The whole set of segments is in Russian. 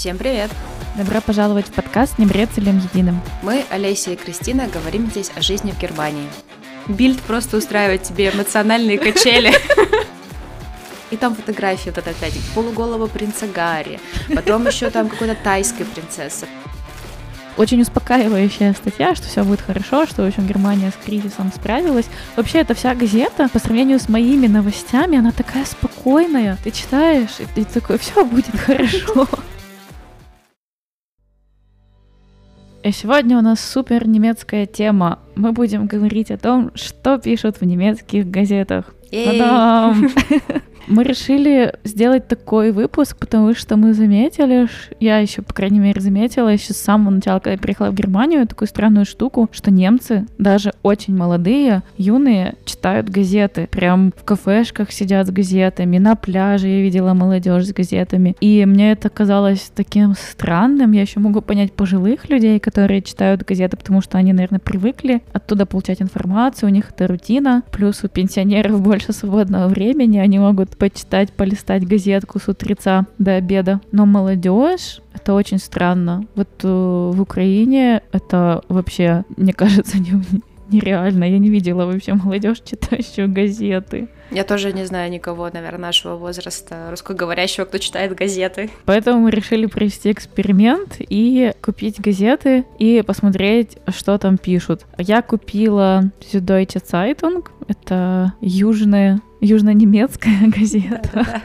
Всем привет! Добро пожаловать в подкаст «Не брецелем единым». Мы, Олеся и Кристина, говорим здесь о жизни в Германии. Бильд просто устраивает тебе эмоциональные качели. И там фотографии вот это опять полуголого принца Гарри, потом еще там какой-то тайской принцессы. Очень успокаивающая статья, что все будет хорошо, что, в общем, Германия с кризисом справилась. Вообще, эта вся газета, по сравнению с моими новостями, она такая спокойная. Ты читаешь, и ты такой, все будет хорошо. И сегодня у нас супер немецкая тема. Мы будем говорить о том, что пишут в немецких газетах. Та-дам! Мы решили сделать такой выпуск, потому что мы заметили, я еще, по крайней мере, заметила еще с самого начала, когда я приехала в Германию, такую странную штуку, что немцы, даже очень молодые, юные, читают газеты. Прям в кафешках сидят с газетами, на пляже я видела молодежь с газетами. И мне это казалось таким странным. Я еще могу понять пожилых людей, которые читают газеты, потому что они, наверное, привыкли оттуда получать информацию, у них это рутина. Плюс у пенсионеров больше свободного времени, они могут почитать, полистать газетку с утреца до обеда. Но молодежь это очень странно. Вот э, в Украине это вообще, мне кажется, не, нереально. Я не видела вообще молодежь, читающую газеты. Я тоже не знаю никого, наверное, нашего возраста русскоговорящего, кто читает газеты. Поэтому мы решили провести эксперимент и купить газеты и посмотреть, что там пишут. Я купила Süddeutsche Zeitung, это южная, южно-немецкая газета.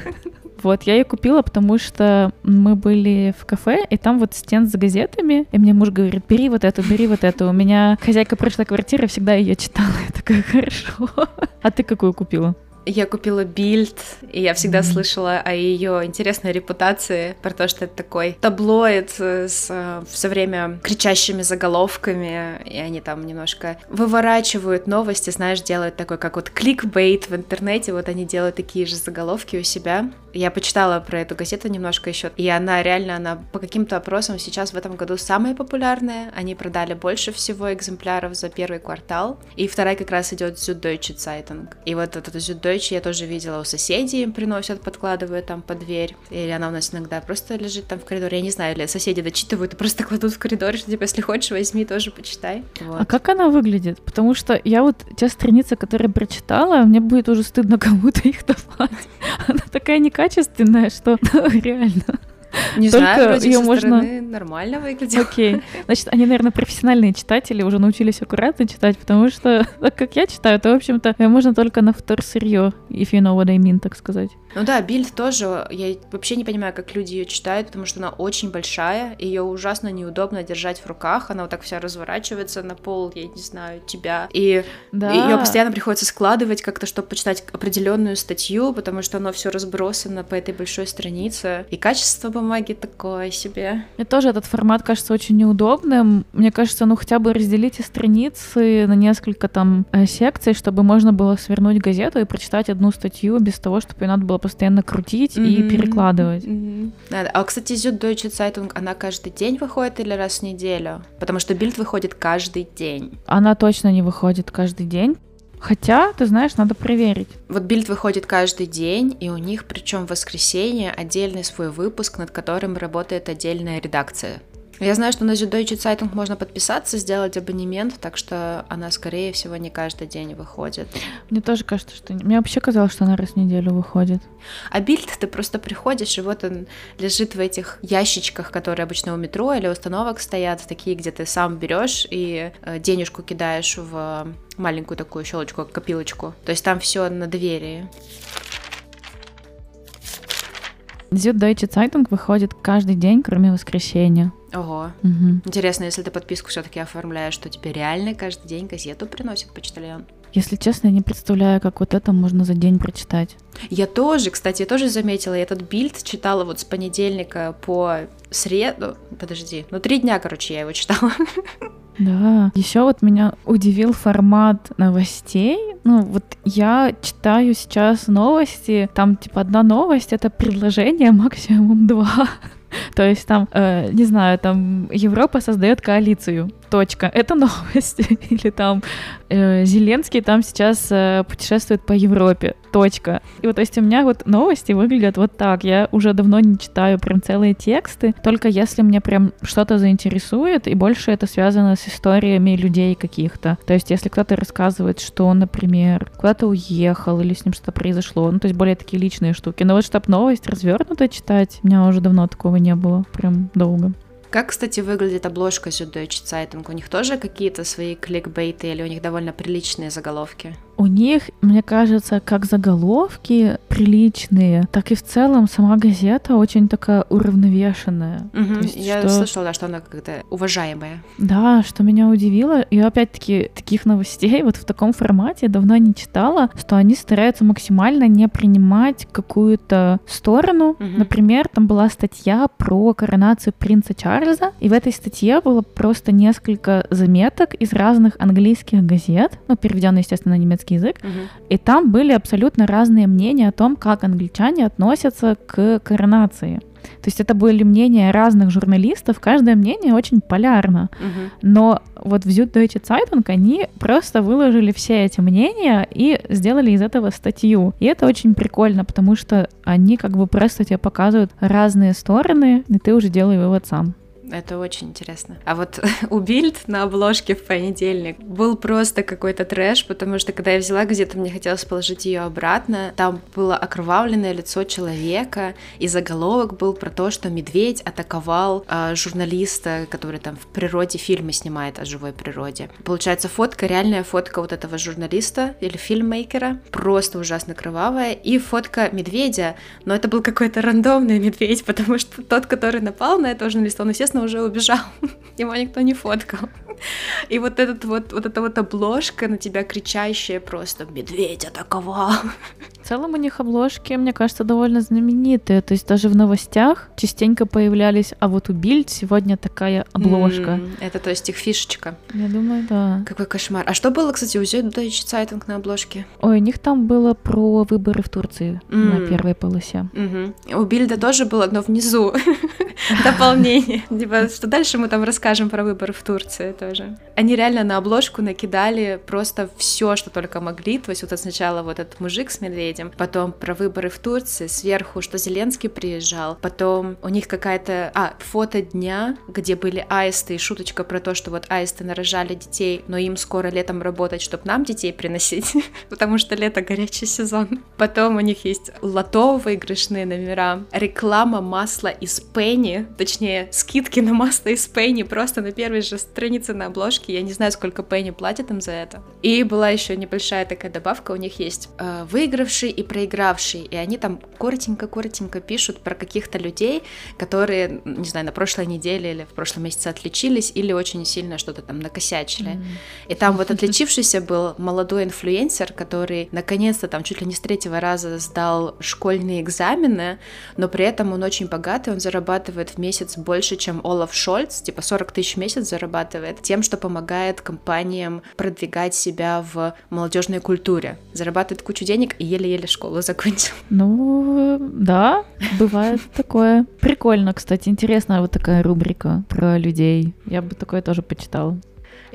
Вот, я ее купила, потому что мы были в кафе, и там вот стенд с газетами, и мне муж говорит, бери вот эту, бери вот эту. У меня хозяйка прошлой квартиры всегда ее читала, я такая, хорошо. А ты какую купила? Я купила Бильд, и я всегда mm-hmm. слышала о ее интересной репутации, про то, что это такой таблоид с э, все время кричащими заголовками, и они там немножко выворачивают новости, знаешь, делают такой, как вот кликбейт в интернете, вот они делают такие же заголовки у себя. Я почитала про эту газету немножко еще, и она реально, она по каким-то опросам сейчас в этом году самая популярная, они продали больше всего экземпляров за первый квартал, и вторая как раз идет Süddeutsche Zeitung. И вот этот Süddeutsche Deutsche я тоже видела у соседей, им приносят, подкладывают там под дверь. Или она у нас иногда просто лежит там в коридоре. Я не знаю, или соседи дочитывают и просто кладут в коридоре, что типа, если хочешь, возьми, тоже почитай. Вот. А как она выглядит? Потому что я вот те страницы, которые прочитала, мне будет уже стыдно кому-то их давать. Она такая некачественная, что реально. Не Только знаю, ее можно нормально выглядит. Окей. Значит, они, наверное, профессиональные читатели, уже научились аккуратно читать, потому что, так как я читаю, то, в общем-то, можно только на вторсырье, if you know what I mean, так сказать. Ну да, Бильд тоже, я вообще не понимаю, как люди ее читают, потому что она очень большая, ее ужасно неудобно держать в руках, она вот так вся разворачивается на пол, я не знаю, тебя, и да. ее постоянно приходится складывать как-то, чтобы почитать определенную статью, потому что оно все разбросано по этой большой странице, и качество бумаги такое себе. Мне тоже этот формат кажется очень неудобным. Мне кажется, ну хотя бы разделите страницы на несколько там э, секций, чтобы можно было свернуть газету и прочитать одну статью без того, чтобы ее надо было постоянно крутить mm-hmm. и перекладывать. Mm-hmm. А, кстати, Süddeutsche Zeitung, она каждый день выходит или раз в неделю? Потому что Бильд выходит каждый день. Она точно не выходит каждый день. Хотя, ты знаешь, надо проверить. Вот Бильд выходит каждый день, и у них, причем в воскресенье, отдельный свой выпуск, над которым работает отдельная редакция. Я знаю, что на Süddeutsche Zeitung можно подписаться, сделать абонемент, так что она, скорее всего, не каждый день выходит. Мне тоже кажется, что... Мне вообще казалось, что она раз в неделю выходит. А бильд ты просто приходишь, и вот он лежит в этих ящичках, которые обычно у метро или установок стоят, такие, где ты сам берешь и э, денежку кидаешь в маленькую такую щелочку, копилочку. То есть там все на доверии. Süddeutsche Zeitung выходит каждый день, кроме воскресенья. Ого. Угу. Интересно, если ты подписку все-таки оформляешь, то тебе реально каждый день газету приносит почтальон? Если честно, я не представляю, как вот это можно за день прочитать. Я тоже, кстати, я тоже заметила, я этот бильд читала вот с понедельника по среду. Подожди, ну три дня, короче, я его читала. Да. Еще вот меня удивил формат новостей. Ну, вот я читаю сейчас новости, там типа одна новость это предложение, максимум два. То есть там, э, не знаю, там Европа создает коалицию. Точка, это новости. Или там э, Зеленский там сейчас э, путешествует по Европе, точка. И вот, то есть у меня вот новости выглядят вот так. Я уже давно не читаю прям целые тексты, только если мне прям что-то заинтересует, и больше это связано с историями людей каких-то. То есть если кто-то рассказывает, что он, например, куда-то уехал или с ним что-то произошло, ну, то есть более такие личные штуки. Но вот чтобы новость развернуто читать, у меня уже давно такого не было, прям долго. Как, кстати, выглядит обложка Süddeutsche Zeitung? У них тоже какие-то свои кликбейты или у них довольно приличные заголовки? У них, мне кажется, как заголовки приличные, так и в целом сама газета очень такая уравновешенная. Угу, есть, я что... слышала, да, что она как-то уважаемая. Да, что меня удивило, и опять-таки таких новостей вот в таком формате давно не читала, что они стараются максимально не принимать какую-то сторону. Угу. Например, там была статья про коронацию принца Чарльза, и в этой статье было просто несколько заметок из разных английских газет, ну, переведенные, естественно, на немецкий английский язык, угу. и там были абсолютно разные мнения о том, как англичане относятся к коронации. То есть это были мнения разных журналистов, каждое мнение очень полярно. Угу. Но вот в Süddeutsche Zeitung они просто выложили все эти мнения и сделали из этого статью. И это очень прикольно, потому что они как бы просто тебе показывают разные стороны, и ты уже делаешь вывод сам. Это очень интересно. А вот у Бильд на обложке в понедельник был просто какой-то трэш, потому что когда я взяла газету, мне хотелось положить ее обратно. Там было окровавленное лицо человека, и заголовок был про то, что медведь атаковал э, журналиста, который там в природе фильмы снимает о живой природе. Получается, фотка, реальная фотка вот этого журналиста или фильммейкера, просто ужасно кровавая, и фотка медведя, но это был какой-то рандомный медведь, потому что тот, который напал на этого журналиста, он, естественно, уже убежал. Его никто не фоткал. И вот этот вот, вот эта вот обложка на тебя кричащая просто «Медведь атаковал!» В целом у них обложки, мне кажется, довольно знаменитые. То есть даже в новостях частенько появлялись, а вот у Бильд сегодня такая обложка. Mm, это то есть их фишечка. Я думаю, да. Какой кошмар. А что было, кстати, у Süddeutsche Zeitung на обложке? Ой, у них там было про выборы в Турции mm. на первой полосе. Mm-hmm. У Бильда тоже было, но внизу дополнение. Типа, что дальше мы там расскажем про выборы в Турции тоже. Они реально на обложку накидали просто все, что только могли. То есть вот сначала вот этот мужик с медведем, потом про выборы в Турции, сверху, что Зеленский приезжал, потом у них какая-то... А, фото дня, где были аисты, и шуточка про то, что вот аисты нарожали детей, но им скоро летом работать, чтобы нам детей приносить, потому что лето горячий сезон. Потом у них есть лото выигрышные номера, реклама масла из Пенни, точнее, скидки на масло из Пенни просто на первой же странице на обложке. Я не знаю, сколько Пенни платят им за это. И была еще небольшая такая добавка, у них есть э, выигравший и проигравший, и они там коротенько-коротенько пишут про каких-то людей, которые, не знаю, на прошлой неделе или в прошлом месяце отличились или очень сильно что-то там накосячили. Mm-hmm. И там вот отличившийся был молодой инфлюенсер, который наконец-то там чуть ли не с третьего раза сдал школьные экзамены, но при этом он очень богатый, он зарабатывает в месяц больше, чем Олаф Шольц, типа 40 тысяч в месяц зарабатывает тем, что помогает компаниям продвигать себя в молодежной культуре. Зарабатывает кучу денег и еле-еле школу закончил. Ну, да, бывает такое. Прикольно, кстати, интересная вот такая рубрика про людей. Я бы такое тоже почитала.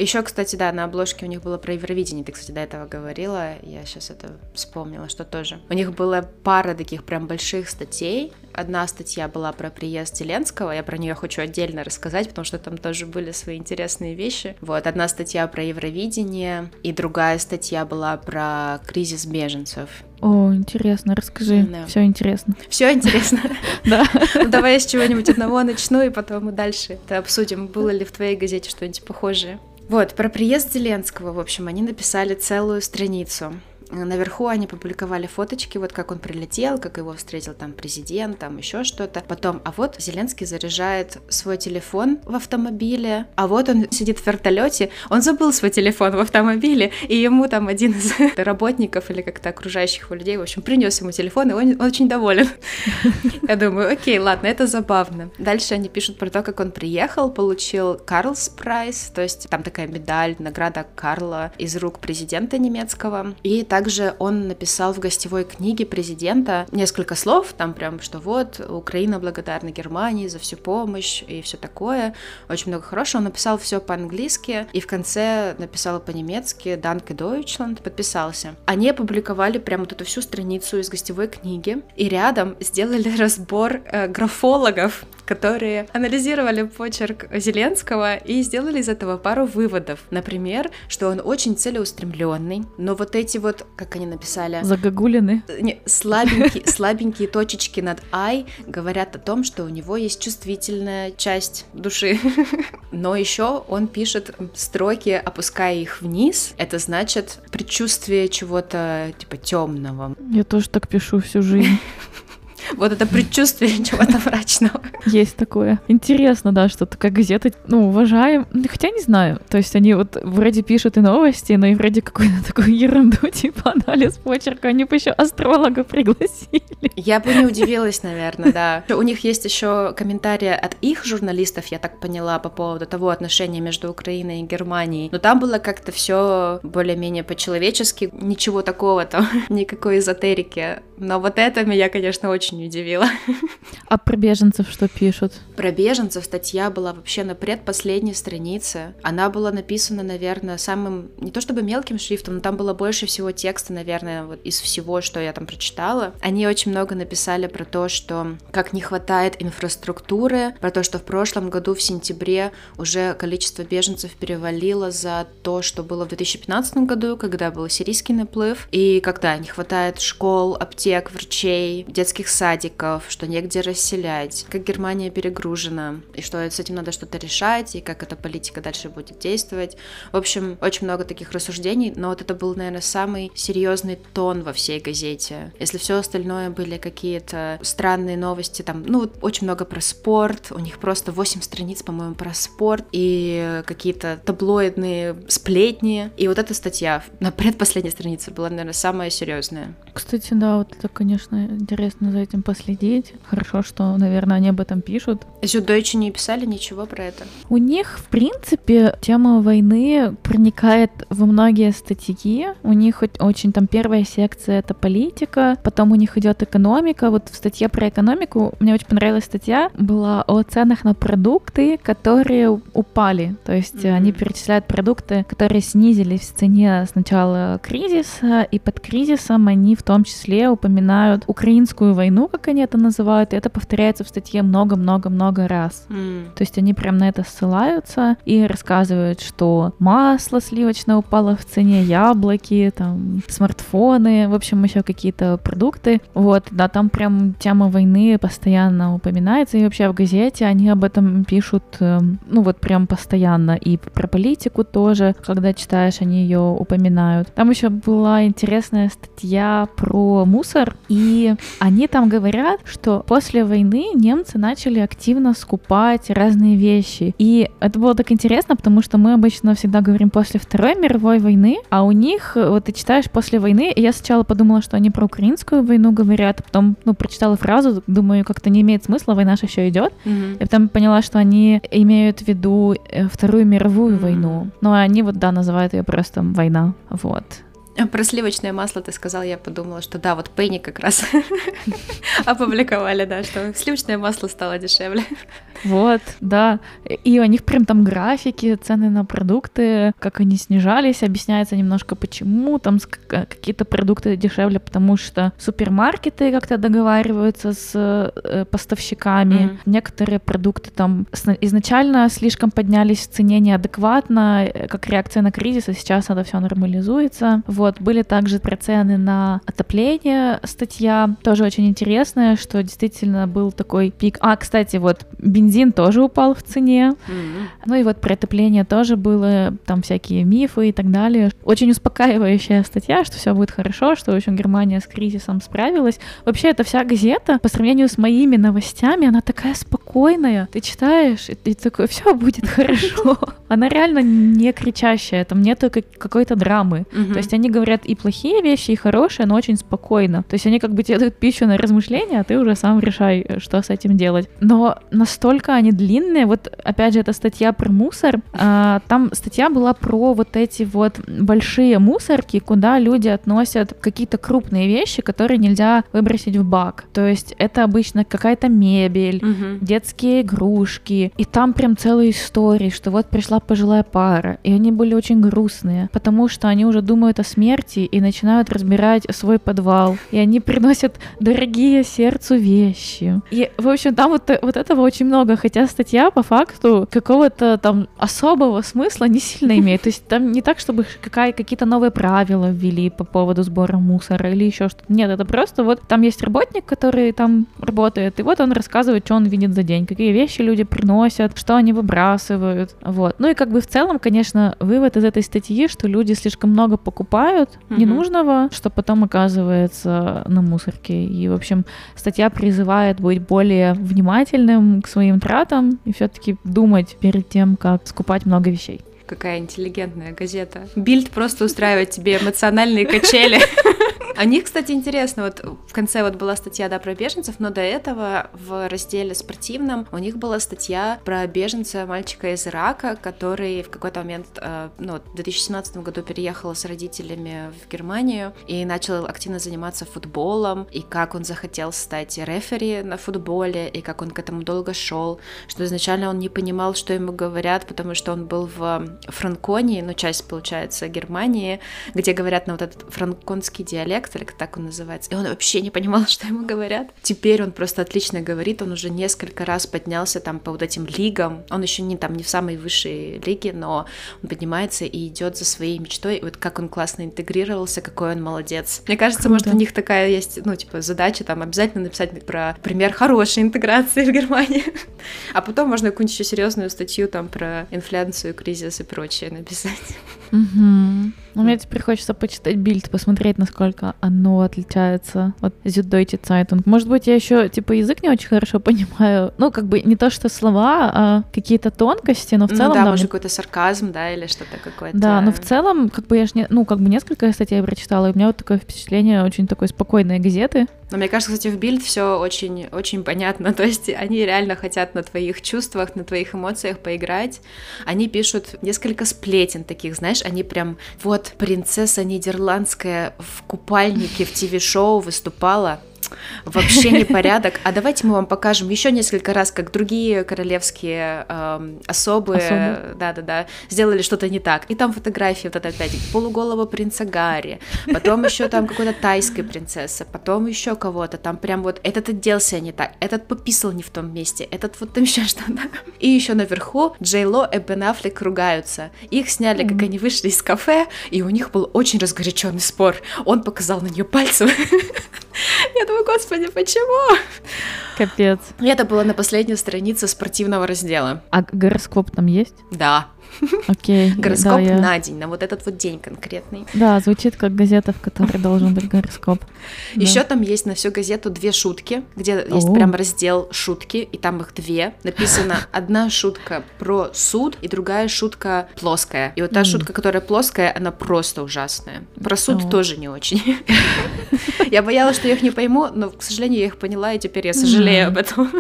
Еще, кстати, да, на обложке у них было про Евровидение, ты, кстати, до этого говорила, я сейчас это вспомнила, что тоже. У них была пара таких прям больших статей. Одна статья была про приезд Зеленского, я про нее хочу отдельно рассказать, потому что там тоже были свои интересные вещи. Вот, одна статья про Евровидение, и другая статья была про кризис беженцев. О, интересно, расскажи. Да. Все интересно. Все интересно. Да. Ну, давай я с чего-нибудь одного начну, и потом мы дальше это обсудим. Было ли в твоей газете что-нибудь похожее? Вот, про приезд Зеленского, в общем, они написали целую страницу. Наверху они публиковали фоточки, вот как он прилетел, как его встретил там президент, там еще что-то. Потом, а вот Зеленский заряжает свой телефон в автомобиле, а вот он сидит в вертолете, он забыл свой телефон в автомобиле, и ему там один из работников или как-то окружающих его людей, в общем, принес ему телефон, и он, он очень доволен. Я думаю, окей, ладно, это забавно. Дальше они пишут про то, как он приехал, получил Карлс Прайс, то есть там такая медаль, награда Карла из рук президента немецкого, и так также он написал в гостевой книге президента несколько слов, там прям, что вот, Украина благодарна Германии за всю помощь и все такое. Очень много хорошего. Он написал все по-английски и в конце написал по-немецки Данке Deutschland, подписался. Они опубликовали прям вот эту всю страницу из гостевой книги и рядом сделали разбор э, графологов, которые анализировали почерк Зеленского и сделали из этого пару выводов. Например, что он очень целеустремленный, но вот эти вот, как они написали... Загогулины. Не, слабенькие, слабенькие точечки над «I» говорят о том, что у него есть чувствительная часть души. Но еще он пишет строки, опуская их вниз. Это значит предчувствие чего-то типа темного. Я тоже так пишу всю жизнь. Вот это предчувствие чего-то мрачного. Есть такое. Интересно, да, что такая газета, ну, уважаем. Хотя не знаю. То есть они вот вроде пишут и новости, но и вроде какую-то такую ерунду, типа анализ почерка. Они бы еще астролога пригласили. Я бы не удивилась, наверное, да. У них есть еще комментарии от их журналистов, я так поняла, по поводу того отношения между Украиной и Германией. Но там было как-то все более-менее по-человечески. Ничего такого там, никакой эзотерики. Но вот это меня, конечно, очень очень удивило. А про беженцев что пишут? Про беженцев статья была вообще на предпоследней странице. Она была написана, наверное, самым, не то чтобы мелким шрифтом, но там было больше всего текста, наверное, вот из всего, что я там прочитала. Они очень много написали про то, что как не хватает инфраструктуры, про то, что в прошлом году в сентябре уже количество беженцев перевалило за то, что было в 2015 году, когда был сирийский наплыв, и когда не хватает школ, аптек, врачей, детских садиков, что негде расселять, как Германия перегружена, и что с этим надо что-то решать, и как эта политика дальше будет действовать. В общем, очень много таких рассуждений, но вот это был, наверное, самый серьезный тон во всей газете. Если все остальное были какие-то странные новости, там, ну, вот очень много про спорт, у них просто 8 страниц, по-моему, про спорт, и какие-то таблоидные сплетни. И вот эта статья на предпоследней странице была, наверное, самая серьезная. Кстати, да, вот это, конечно, интересно этим последить. Хорошо, что, наверное, они об этом пишут. Зюдойчи не писали ничего про это? У них, в принципе, тема войны проникает во многие статьи. У них очень там первая секция — это политика, потом у них идет экономика. Вот в статье про экономику мне очень понравилась статья, была о ценах на продукты, которые упали. То есть mm-hmm. они перечисляют продукты, которые снизились в цене с начала кризиса, и под кризисом они в том числе упоминают украинскую войну, как они это называют, и это повторяется в статье много-много-много раз. Mm. То есть они прям на это ссылаются и рассказывают, что масло сливочное упало в цене, яблоки, там, смартфоны, в общем, еще какие-то продукты. Вот, да, там прям тема войны постоянно упоминается, и вообще в газете они об этом пишут, эм, ну вот прям постоянно, и про политику тоже, когда читаешь, они ее упоминают. Там еще была интересная статья про мусор, и они там говорят, что после войны немцы начали активно скупать разные вещи. И это было так интересно, потому что мы обычно всегда говорим после Второй мировой войны, а у них, вот ты читаешь после войны, и я сначала подумала, что они про украинскую войну говорят, а потом, ну, прочитала фразу, думаю, как-то не имеет смысла, война же еще идет. Mm-hmm. И потом поняла, что они имеют в виду э, Вторую мировую mm-hmm. войну. Но они вот, да, называют ее просто война. Вот. Про сливочное масло ты сказал, я подумала, что да, вот Пенни как раз опубликовали, да, что сливочное масло стало дешевле. Вот, да. И у них прям там графики, цены на продукты, как они снижались, объясняется немножко почему. Там какие-то продукты дешевле, потому что супермаркеты как-то договариваются с э, поставщиками. Mm-hmm. Некоторые продукты там изначально слишком поднялись в цене неадекватно, э, как реакция на кризис, а сейчас это все нормализуется. Вот, были также про цены на отопление статья, тоже очень интересная, что действительно был такой пик. А, кстати, вот бензин тоже упал в цене. Mm-hmm. Ну и вот про отопление тоже было, там всякие мифы и так далее. Очень успокаивающая статья, что все будет хорошо, что, в общем, Германия с кризисом справилась. Вообще, эта вся газета, по сравнению с моими новостями, она такая спокойная. Ты читаешь, и ты такой, все будет хорошо. Она реально не кричащая, там нету какой-то драмы. То есть они говорят и плохие вещи, и хорошие, но очень спокойно. То есть они как бы тебе дают пищу на размышления, а ты уже сам решай, что с этим делать. Но настолько они длинные, вот опять же, эта статья про мусор, а, там статья была про вот эти вот большие мусорки, куда люди относят какие-то крупные вещи, которые нельзя выбросить в бак. То есть это обычно какая-то мебель, угу. детские игрушки, и там прям целые истории, что вот пришла пожилая пара, и они были очень грустные, потому что они уже думают о смерти и начинают разбирать свой подвал, и они приносят дорогие сердцу вещи. И, в общем, там вот, вот этого очень много, хотя статья по факту какого-то там особого смысла не сильно имеет. То есть там не так, чтобы какая, какие-то новые правила ввели по поводу сбора мусора или еще что-то. Нет, это просто вот там есть работник, который там работает, и вот он рассказывает, что он видит за день, какие вещи люди приносят, что они выбрасывают. Вот. Ну и как бы в целом, конечно, вывод из этой статьи, что люди слишком много покупают mm-hmm. ненужного, что потом оказывается на мусорке. И, в общем, статья призывает быть более внимательным к своим тратам и все-таки думать перед тем, как скупать много вещей какая интеллигентная газета. Бильд просто устраивает тебе эмоциональные качели. О них, кстати, интересно, вот в конце вот была статья, да, про беженцев, но до этого в разделе спортивном у них была статья про беженца, мальчика из Ирака, который в какой-то момент, э, ну, в 2017 году переехал с родителями в Германию и начал активно заниматься футболом, и как он захотел стать рефери на футболе, и как он к этому долго шел, что изначально он не понимал, что ему говорят, потому что он был в Франконии, ну, часть, получается, Германии, где говорят на вот этот франконский диалект, или так он называется, и он вообще не понимал, что ему говорят. Теперь он просто отлично говорит, он уже несколько раз поднялся там по вот этим лигам, он еще не там не в самой высшей лиге, но он поднимается и идет за своей мечтой, и вот как он классно интегрировался, какой он молодец. Мне кажется, Круто. может, у них такая есть, ну, типа, задача там обязательно написать про пример хорошей интеграции в Германии, а потом можно какую-нибудь еще серьезную статью там про инфляцию, кризис и прочее написать. Угу. Ну, мне теперь хочется почитать бильд, посмотреть, насколько оно отличается от Süddeutsche Zeitung. Может быть, я еще, типа, язык не очень хорошо понимаю. Ну, как бы не то, что слова, а какие-то тонкости, но в ну целом... Ну, да, да может, мне... какой-то сарказм, да, или что-то какое-то... Да, но в целом, как бы я ж не... Ну, как бы несколько статей прочитала, и у меня вот такое впечатление очень такой спокойной газеты. Но мне кажется, кстати, в Бильд все очень, очень понятно. То есть они реально хотят на твоих чувствах, на твоих эмоциях поиграть. Они пишут несколько сплетен таких, знаешь, они прям вот принцесса нидерландская в купальнике в ТВ-шоу выступала вообще непорядок. А давайте мы вам покажем еще несколько раз, как другие королевские э, особы, да-да-да, сделали что-то не так. И там фотографии вот это опять полуголого принца Гарри, потом еще там какой-то тайской принцессы, потом еще кого-то, там прям вот этот оделся не так, этот пописал не в том месте, этот вот там еще что-то. И еще наверху Джей Ло и Бен Аффлек ругаются. Их сняли, как они вышли из кафе, и у них был очень разгоряченный спор. Он показал на нее пальцем. Я думаю, господи, почему? Капец. И это было на последней странице спортивного раздела. А гороскоп там есть? Да. Окей. Гороскоп да, я... на день, на вот этот вот день конкретный. Да, звучит как газета, в которой должен быть гороскоп. Еще там есть на всю газету две шутки, где есть прям раздел шутки, и там их две. Написано одна шутка про суд и другая шутка плоская. И вот та шутка, которая плоская, она просто ужасная. Про суд тоже не очень. Я боялась, что я их не пойму, но, к сожалению, я их поняла, и теперь я сожалею об этом.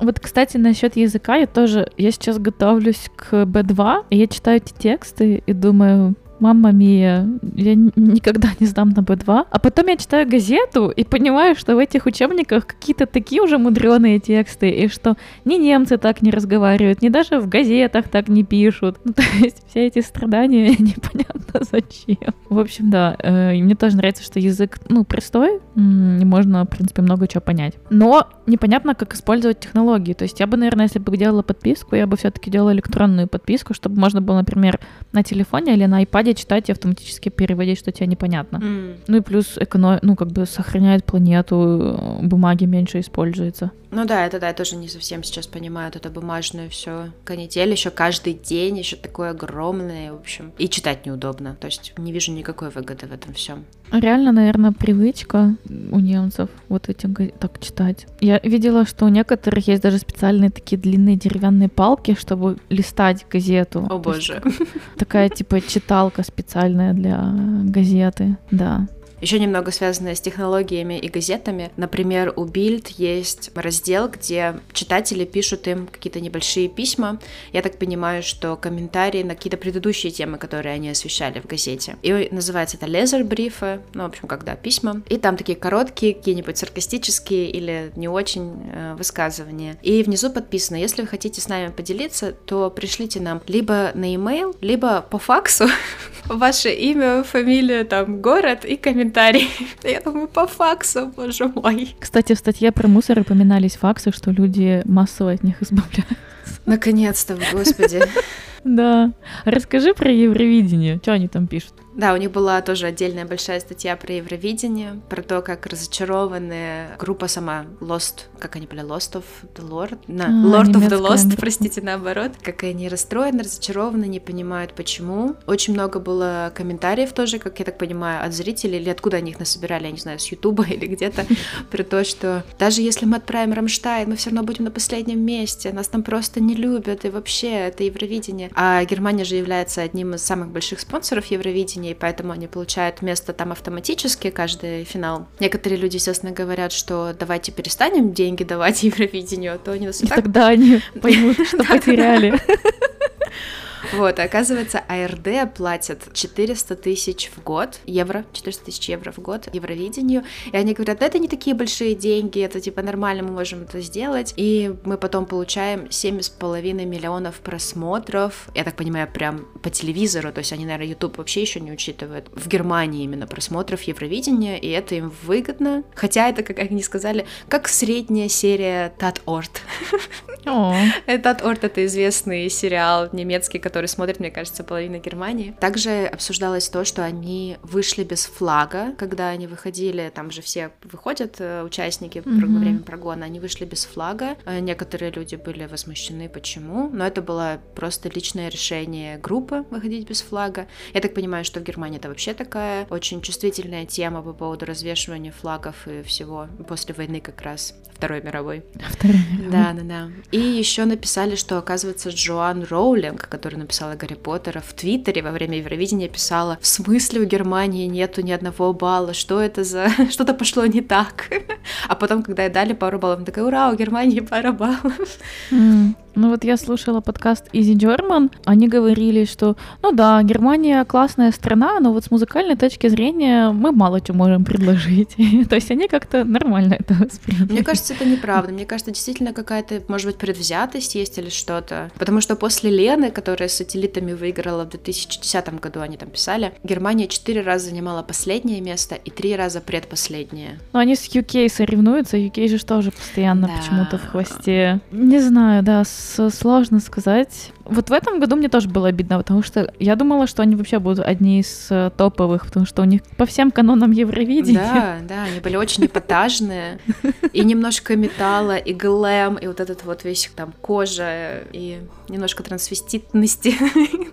Вот, кстати, насчет языка я тоже, я сейчас готовлюсь к B2, и я читаю эти тексты и думаю, мама мия, я никогда не сдам на Б2. А потом я читаю газету и понимаю, что в этих учебниках какие-то такие уже мудреные тексты, и что ни немцы так не разговаривают, ни даже в газетах так не пишут. Ну, то есть все эти страдания непонятно зачем. В общем, да, э, мне тоже нравится, что язык, ну, простой, и можно, в принципе, много чего понять. Но непонятно, как использовать технологии. То есть я бы, наверное, если бы делала подписку, я бы все-таки делала электронную подписку, чтобы можно было, например, на телефоне или на iPad читать и автоматически переводить, что тебе непонятно. Mm. Ну и плюс эконом, ну как бы сохраняет планету, бумаги меньше используется. Ну да, это да, я тоже не совсем сейчас понимаю, это бумажное все канитель еще каждый день, еще такое огромное, в общем. И читать неудобно. То есть не вижу никакой выгоды в этом всем. Реально, наверное, привычка у немцев вот этим так читать. Я видела, что у некоторых есть даже специальные такие длинные деревянные палки, чтобы листать газету. О боже. Такая типа читалка специальная для газеты, да. Еще немного связанное с технологиями и газетами. Например, у Bild есть раздел, где читатели пишут им какие-то небольшие письма. Я так понимаю, что комментарии на какие-то предыдущие темы, которые они освещали в газете. И называется это лезер-брифы, ну, в общем, когда письма. И там такие короткие, какие-нибудь саркастические или не очень э, высказывания. И внизу подписано, если вы хотите с нами поделиться, то пришлите нам либо на e-mail, либо по факсу ваше имя, фамилия, там, город и комментарий комментарий. Я думаю, по факсу, боже мой. Кстати, в статье про мусор упоминались факсы, что люди массово от них избавляются. Наконец-то, господи. Да. Расскажи про Евровидение. Что они там пишут? Да, у них была тоже отдельная большая статья про Евровидение, про то, как разочарованная группа сама Lost, как они были, Lost of the Lord, на, а, Lord of the Lost, простите, наоборот, как они расстроены, разочарованы, не понимают почему. Очень много было комментариев тоже, как я так понимаю, от зрителей, или откуда они их насобирали, я не знаю, с Ютуба или где-то, про то, что даже если мы отправим Рамштайн, мы все равно будем на последнем месте, нас там просто не любят, и вообще это Евровидение. А Германия же является одним из самых больших спонсоров Евровидения, и поэтому они получают место там автоматически каждый финал. Некоторые люди, естественно, говорят, что давайте перестанем деньги давать Евровидению, а то они нас и так... Тогда они поймут, что потеряли. Вот, оказывается, АРД платят 400 тысяч в год, евро, 400 тысяч евро в год Евровидению, и они говорят, да, это не такие большие деньги, это типа нормально, мы можем это сделать, и мы потом получаем 7,5 миллионов просмотров, я так понимаю, прям по телевизору, то есть они, наверное, YouTube вообще еще не учитывают, в Германии именно просмотров Евровидения, и это им выгодно, хотя это, как они сказали, как средняя серия Тат Орт. Тат Орт — это известный сериал немецкий, который смотрит, мне кажется, половина Германии. Также обсуждалось то, что они вышли без флага, когда они выходили, там же все выходят, э, участники mm-hmm. во время прогона, они вышли без флага. Э, некоторые люди были возмущены, почему, но это было просто личное решение группы выходить без флага. Я так понимаю, что в Германии это вообще такая очень чувствительная тема по поводу развешивания флагов и всего после войны как раз. Второй мировой. Второй мировой. Да, да, да. И еще написали, что, оказывается, Джоан Роулинг, который написала Гарри Поттера, в Твиттере во время Евровидения писала, в смысле у Германии нету ни одного балла, что это за... Что-то пошло не так. А потом, когда ей дали пару баллов, она такая, ура, у Германии пара баллов. Mm. Ну вот я слушала подкаст Изи German, они говорили, что, ну да, Германия классная страна, но вот с музыкальной точки зрения мы мало чего можем предложить. То есть они как-то нормально это восприняли. Мне кажется, это неправда. Мне кажется, действительно какая-то, может быть, предвзятость есть или что-то. Потому что после Лены, которая с сателлитами выиграла в 2010 году, они там писали, Германия четыре раза занимала последнее место и три раза предпоследнее. Но они с UK соревнуются, UK же тоже постоянно да. почему-то в хвосте. Не знаю, да, с сложно сказать. Вот в этом году мне тоже было обидно, потому что я думала, что они вообще будут одни из э, топовых, потому что у них по всем канонам Евровидения. Да, да, они были очень эпатажные, и немножко металла, и глэм, и вот этот вот весь там кожа, и немножко трансвеститности.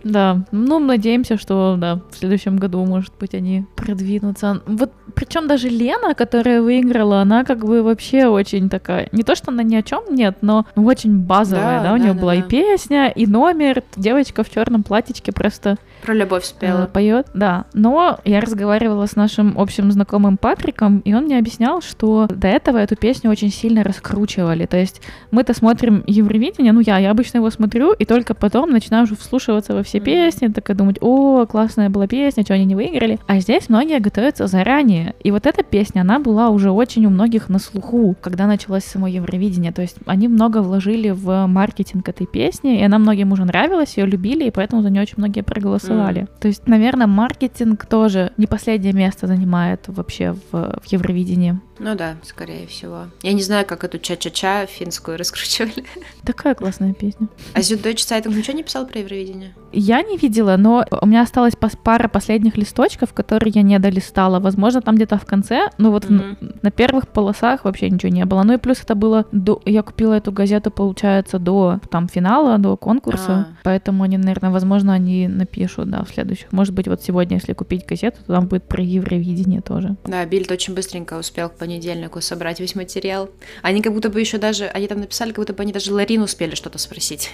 Да, ну, надеемся, что, да, в следующем году, может быть, они продвинутся. Вот, причем даже Лена, которая выиграла, она как бы вообще очень такая, не то, что она ни о чем нет, но очень базовая, да, да у нее да, была да. и песня, и номер, девочка в черном платьичке просто про любовь спела. Э, поет, да. Но я разговаривала с нашим общим знакомым Патриком, и он мне объяснял, что до этого эту песню очень сильно раскручивали. То есть мы-то смотрим Евровидение, ну я, я обычно его смотрю, и только потом начинаю уже вслушиваться во все песни, такая думать, о, классная была песня, что они не выиграли. А здесь многие готовятся заранее. И вот эта песня, она была уже очень у многих на слуху, когда началось само Евровидение. То есть они много вложили в маркетинг этой песни, и она многим уже нравилась, ее любили, и поэтому за нее очень многие проголосовали танцевали. Mm. То есть, наверное, маркетинг тоже не последнее место занимает вообще в, в Евровидении. Ну да, скорее всего. Я не знаю, как эту ча-ча-ча финскую раскручивали. Такая классная песня. А Зюдойч Сайтинг ничего не писал про Евровидение? Я не видела, но у меня осталась пара последних листочков, которые я не долистала. Возможно, там где-то в конце, ну вот mm-hmm. на, на первых полосах вообще ничего не было. Ну и плюс это было до... Я купила эту газету, получается, до там финала, до конкурса. А. Поэтому они, наверное, возможно, они напишут, да, в следующих. Может быть, вот сегодня, если купить газету, то там будет про Евровидение тоже. Да, Бильд очень быстренько успел к понедельнику собрать весь материал. Они как будто бы еще даже, они там написали, как будто бы они даже Ларину успели что-то спросить.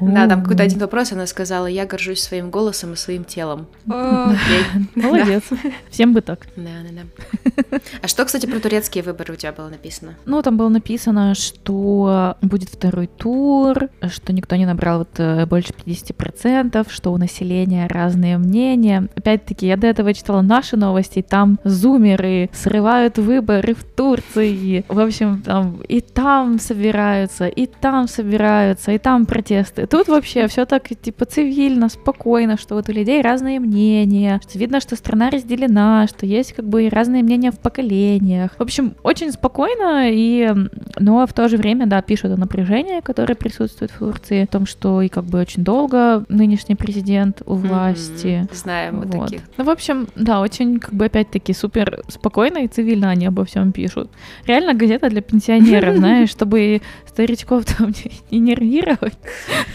Да, там какой-то один вопрос, она сказала, я горжусь своим голосом и своим телом. Молодец. Всем бы так. Да, да, да. А что, кстати, про турецкие выборы у тебя было написано? Ну, там было написано, что будет второй тур, что никто не набрал вот э, больше 50%, что у населения разные мнения. Опять-таки, я до этого читала наши новости, и там зумеры срывают выборы в Турции. В общем, там и там собираются, и там собираются, и там протесты. Тут вообще все так, типа, цивильно, спокойно, что вот у людей разные мнения, что видно, что страна разделена, что есть как бы разные мнения в поколениях. В общем, очень спокойно, и, но в то же время, да, пишут о напряжении, которое присутствует в Турции, о том, что и как бы очень долго нынешний президент у власти. Mm-hmm. Знаем мы вот. таких. Ну, в общем, да, очень как бы опять-таки супер спокойно и цивильно они обо всем пишут. Реально газета для пенсионеров, знаешь, чтобы старичков там не нервировать.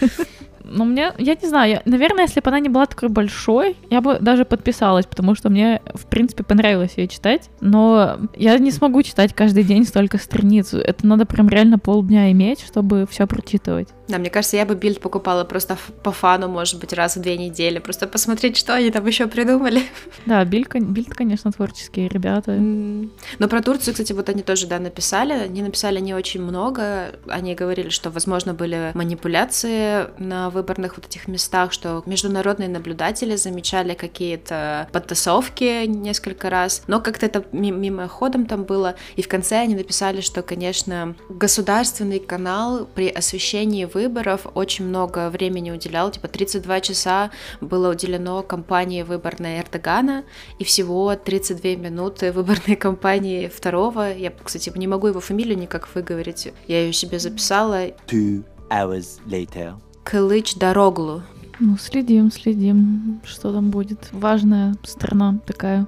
Но мне, я не знаю, я, наверное, если бы она не была такой большой, я бы даже подписалась, потому что мне, в принципе, понравилось ее читать. Но я не смогу читать каждый день столько страниц. Это надо прям реально полдня иметь, чтобы все прочитывать. Да, мне кажется, я бы бильд покупала просто по фану, может быть, раз в две недели, просто посмотреть, что они там еще придумали. Да, бильд, бильд конечно, творческие ребята. Mm. Но про Турцию, кстати, вот они тоже, да, написали. Они написали не очень много. Они говорили, что, возможно, были манипуляции на выборных вот этих местах, что международные наблюдатели замечали какие-то подтасовки несколько раз, но как-то это мимоходом там было. И в конце они написали, что, конечно, государственный канал при освещении выборов очень много времени уделял, типа 32 часа было уделено кампании выборной Эрдогана, и всего 32 минуты выборной кампании второго. Я, кстати, не могу его фамилию никак выговорить, я ее себе записала. Two hours later. Кылычдароглу. Ну, следим, следим, что там будет. Важная страна такая.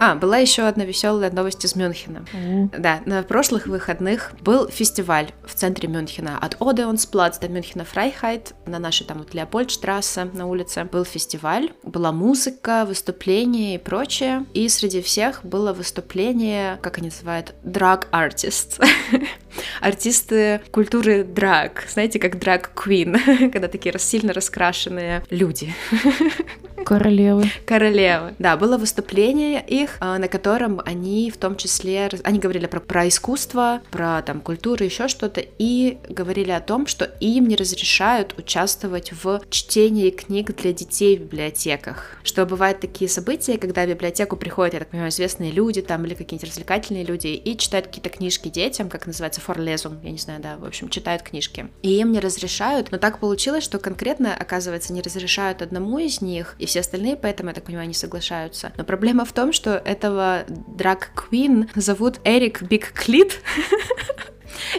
А, была еще одна веселая новость из Мюнхена. Mm. Да, на прошлых выходных был фестиваль в центре Мюнхена от Одеонсплац до Мюнхнер Фрайхайт на нашей там вот Леопольдштрассе на улице был фестиваль, была музыка, выступления и прочее. И среди всех было выступление, как они называют, drag artist. Артисты культуры драг, знаете, как драг-квин, когда такие сильно раскрашенные люди. Королевы. Королевы. Да, было выступление их, а, на котором они в том числе, они говорили про, про искусство, про там культуру, еще что-то, и говорили о том, что им не разрешают участвовать в чтении книг для детей в библиотеках. Что бывают такие события, когда в библиотеку приходят, я так понимаю, известные люди там или какие-нибудь развлекательные люди и читают какие-то книжки детям, как называется, форлезум, я не знаю, да, в общем, читают книжки. И им не разрешают, но так получилось, что конкретно, оказывается, не разрешают одному из них, и все остальные поэтому, я так понимаю, не соглашаются. Но проблема в том, что этого драг-квин зовут Эрик Биг Клит.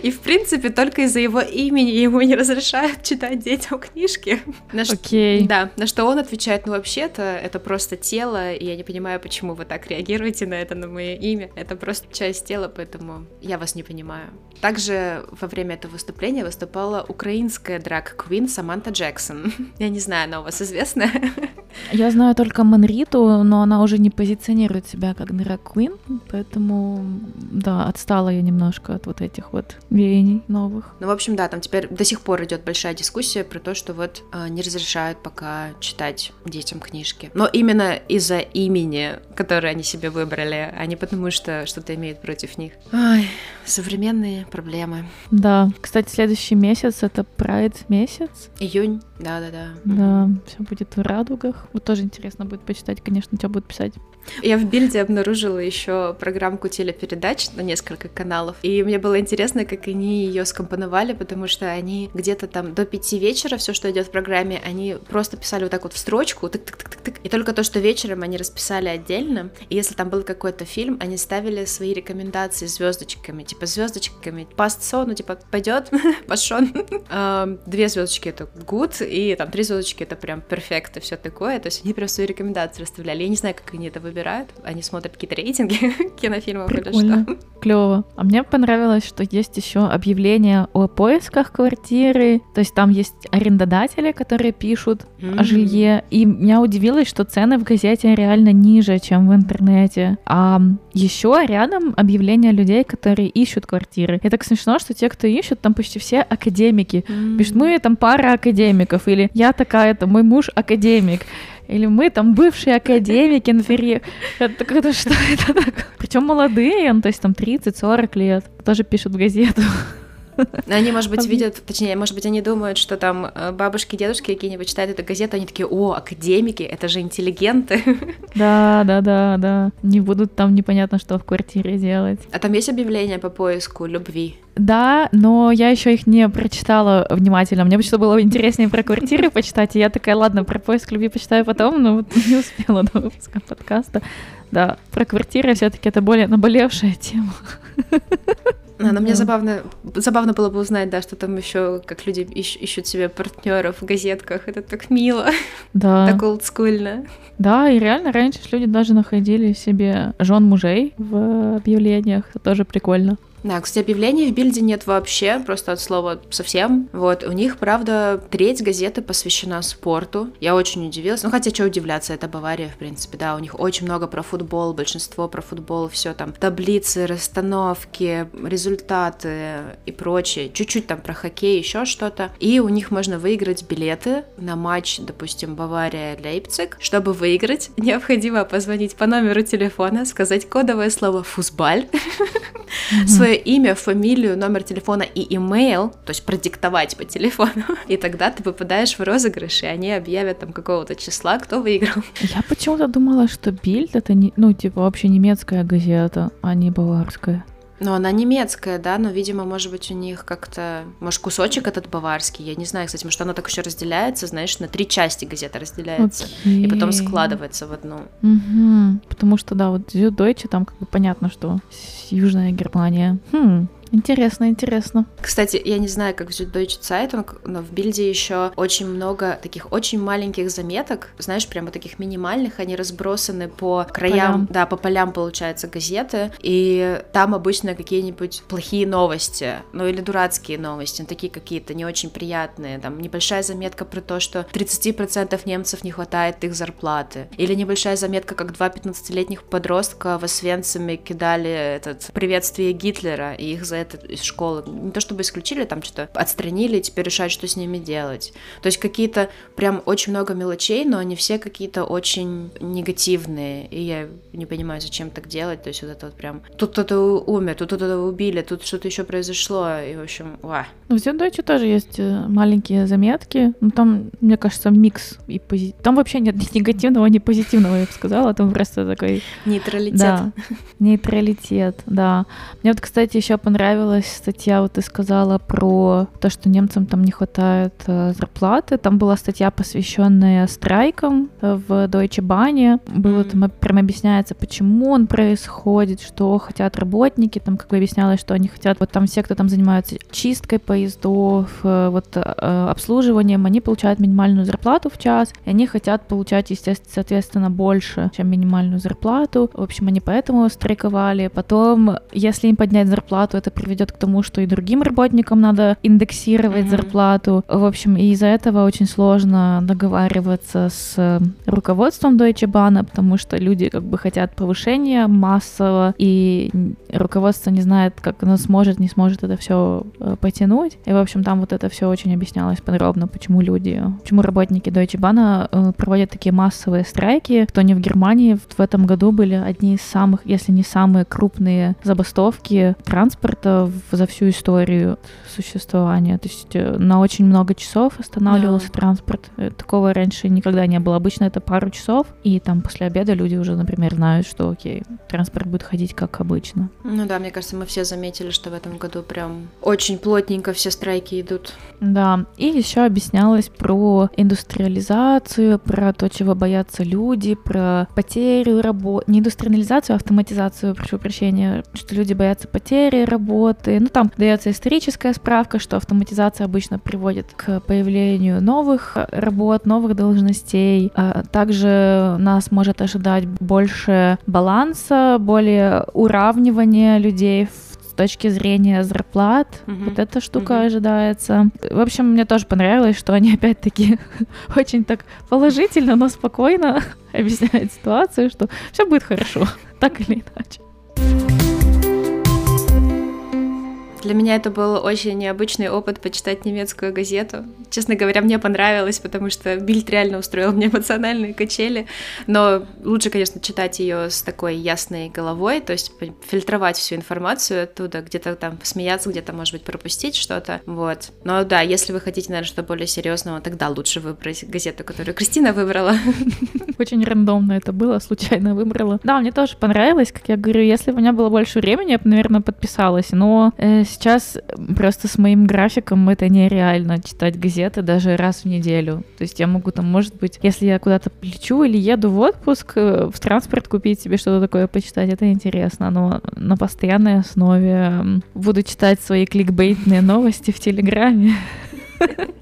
И, в принципе, только из-за его имени ему не разрешают читать детям книжки. Окей. Okay. Да, на что он отвечает, ну, вообще-то, это просто тело, и я не понимаю, почему вы так реагируете на это, на мое имя. Это просто часть тела, поэтому я вас не понимаю. Также во время этого выступления выступала украинская драг-квин Саманта Джексон. Я не знаю, она у вас известна? Я знаю только Манриту, но она уже не позиционирует себя как драг-квин, поэтому, да, отстала я немножко от вот этих вот веяний новых. Ну, в общем, да, там теперь до сих пор идет большая дискуссия про то, что вот э, не разрешают пока читать детям книжки. Но именно из-за имени, которое они себе выбрали, а не потому, что что-то имеют против них. Ой, современные проблемы. Да. Кстати, следующий месяц это Прайд месяц. Июнь, да-да-да. Да, все будет в радугах. Вот тоже интересно будет почитать, конечно, тебя будут писать. Я в Бильде обнаружила еще программку телепередач на несколько каналов, и мне было интересно, как они ее скомпоновали, потому что они где-то там до пяти вечера все, что идет в программе, они просто писали вот так вот в строчку, тык тык тык тык тык и только то, что вечером они расписали отдельно, и если там был какой-то фильм, они ставили свои рекомендации звездочками, типа звездочками, so, ну типа пойдет, пошел, две звездочки это good, и там три звездочки это прям перфект и все такое, такое. То есть они прям свои рекомендации расставляли. Я не знаю, как они это выбирают. Они смотрят какие-то рейтинги кинофильмов Прикольно. или что. Клево. А мне понравилось, что есть еще объявление о поисках квартиры. То есть там есть арендодатели, которые пишут о жилье. И меня удивило, что цены в газете реально ниже, чем в интернете. А еще рядом объявление людей, которые ищут квартиры. И так смешно, что те, кто ищут, там почти все академики. Пишут, мы там пара академиков, или я такая-то, мой муж академик. Или мы там бывшие академики, например. Это как-то что это такое? Причем молодые, ну, то есть там 30-40 лет. Тоже пишут в газету. Они, может быть, видят, точнее, может быть, они думают, что там э, бабушки, дедушки какие-нибудь читают эту газету, они такие, о, академики, это же интеллигенты. Да, да, да, да. Не будут там непонятно что в квартире делать. А там есть объявления по поиску любви? Да, но я еще их не прочитала внимательно. Мне почему-то было интереснее про квартиры почитать, и я такая, ладно, про поиск любви почитаю потом, но вот не успела до выпуска подкаста. Да, про квартиры все-таки это более наболевшая тема. А, но мне забавно, забавно было бы узнать, да, что там еще, как люди ищ, ищут себе партнеров в газетках. Это так мило. Да. Так олдскульно. Да, и реально раньше люди даже находили себе жен мужей в объявлениях. Это тоже прикольно. Да, кстати, объявлений в Бильде нет вообще, просто от слова совсем. Вот, у них, правда, треть газеты посвящена спорту. Я очень удивилась. Ну, хотя, что удивляться, это Бавария, в принципе, да, у них очень много про футбол, большинство про футбол, все там, таблицы, расстановки, результаты и прочее. Чуть-чуть там про хоккей, еще что-то. И у них можно выиграть билеты на матч, допустим, Бавария-Лейпциг. Чтобы выиграть, необходимо позвонить по номеру телефона, сказать кодовое слово «фузбаль», свое имя, фамилию, номер телефона и имейл, то есть продиктовать по телефону, и тогда ты попадаешь в розыгрыш, и они объявят там какого-то числа, кто выиграл. Я почему-то думала, что Бильд это не, ну, типа, вообще немецкая газета, а не баварская. Ну, она немецкая, да, но, видимо, может быть, у них как-то... Может, кусочек этот баварский, я не знаю, кстати, может, оно так еще разделяется, знаешь, на три части газета разделяется, Окей. и потом складывается в одну. Угу. Потому что, да, вот Süddeutsche, там как бы понятно, что Южная Германия. Хм, интересно, интересно. Кстати, я не знаю, как в Süddeutsche Zeitung, но в Бильде еще очень много таких очень маленьких заметок, знаешь, прямо таких минимальных, они разбросаны по краям, Полям. да, по полям, получается, газеты, и там обычно какие-нибудь плохие новости, ну или дурацкие новости, ну, такие какие-то не очень приятные, там небольшая заметка про то, что 30% немцев не хватает их зарплаты, или небольшая заметка, как два 15-летних подростка в Освенциме кидали этот приветствие Гитлера, и их за это из школы не то чтобы исключили, там что-то отстранили, и теперь решают, что с ними делать. То есть какие-то прям очень много мелочей, но они все какие-то очень негативные, и я не понимаю, зачем так делать, то есть вот это вот прям тут кто-то умер, тут кто-то убили, тут что-то еще произошло, и в общем, ва. В Süddeutsche тоже есть э, маленькие заметки, но там, мне кажется, микс и пози... Там вообще нет ни негативного, ни позитивного, я бы сказала, там просто такой Нейтралитет. Да, нейтралитет, да. Мне вот, кстати, еще понравилась статья, вот ты сказала про то, что немцам там не хватает э, зарплаты. Там была статья, посвященная страйкам э, в Deutsche Bahn. Было там прям объясняется, почему он происходит, что хотят работники, там как бы объяснялось, что они хотят, вот там все, кто там занимается чисткой поездов, э, вот э, обслуживанием, они получают минимальную зарплату в час, и они хотят получать, естественно, соответственно, больше, чем минимальную зарплату. В общем, они поэтому страйковали. Потом, если им поднять зарплату, это приведет к тому, что и другим работникам надо индексировать Мгм. зарплату. В общем, и из-за этого очень сложно договариваться с э, руководством Deutsche Bahn, потому что люди как бы хотят повышения массово, и руководство не знает, как оно сможет, не сможет это все потянуть. И, в общем, там вот это все очень объяснялось подробно, почему люди, почему работники Deutsche Bahn э, проводят такие массовые страйки. Кто не в Германии, в этом году были одни из самых, если не самые крупные забастовки транспорта в- за всю историю существования. То есть э, на очень много часов останавливался Да. транспорт. Э, Такого раньше никогда не было. Обычно это пару часов, и там после обеда люди уже, например, знают, что окей, транспорт будет ходить как обычно. Ну да, мне кажется, мы все заметили, что в этом году прям очень плотненько все страйки идут. Да, и еще объяснялось про индустриализацию, про то, чего боятся люди, про потерю работы, не индустриализацию, а автоматизацию, прошу прощения, что люди боятся потери работы, работы. Ну, там дается историческая справка, что автоматизация обычно приводит к появлению новых работ, новых должностей. А также нас может ожидать больше баланса, более уравнивания людей в с точки зрения зарплат, угу. вот эта штука угу. ожидается. В общем, мне тоже понравилось, что они опять-таки очень так положительно, но спокойно объясняют ситуацию, что все будет хорошо, так или иначе. Для меня это был очень необычный опыт почитать немецкую газету. Честно говоря, мне понравилось, потому что Бильд реально устроил мне эмоциональные качели. Но лучше, конечно, читать ее с такой ясной головой, то есть фильтровать всю информацию оттуда, где-то там посмеяться, где-то, может быть, пропустить что-то. Вот. Но да, если вы хотите, наверное, что более серьезного, тогда лучше выбрать газету, которую Кристина выбрала. Очень рандомно это было, случайно выбрала. Да, мне тоже понравилось, как я говорю, если бы у меня было больше времени, я бы, наверное, подписалась. Но э, сейчас просто с моим графиком это нереально читать газеты даже раз в неделю. То есть я могу там, может быть, если я куда-то лечу или еду в отпуск, э, в транспорт купить себе что-то такое почитать, это интересно. Но на постоянной основе буду читать свои кликбейтные новости в Телеграме.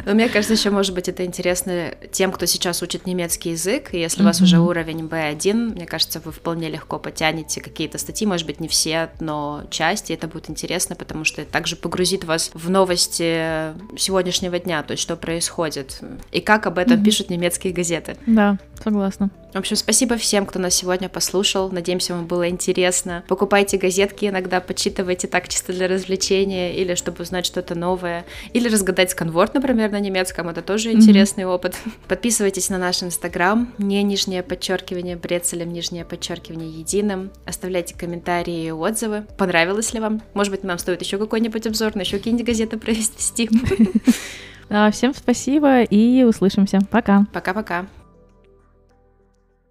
Но мне кажется, еще, может быть, это интересно тем, кто сейчас учит немецкий язык, и если у вас уже уровень B1, мне кажется, вы вполне легко потянете какие-то статьи, может быть, не все, но части, это будет интересно, потому что это также погрузит вас в новости сегодняшнего дня, то есть что происходит, и как об этом пишут немецкие газеты. Да, согласна. В общем, спасибо всем, кто нас сегодня послушал. Надеемся, вам было интересно. Покупайте газетки иногда, почитывайте так чисто для развлечения или чтобы узнать что-то новое. Или разгадать сканворд, например, на немецком. Это тоже интересный mm-hmm. опыт. Подписывайтесь на наш инстаграм. Не нижнее подчеркивание брецелем, нижнее подчеркивание единым. Оставляйте комментарии и отзывы. Понравилось ли вам? Может быть, нам стоит еще какой-нибудь обзор на еще какие-нибудь газеты провести. Всем спасибо и услышимся. Пока. Пока-пока.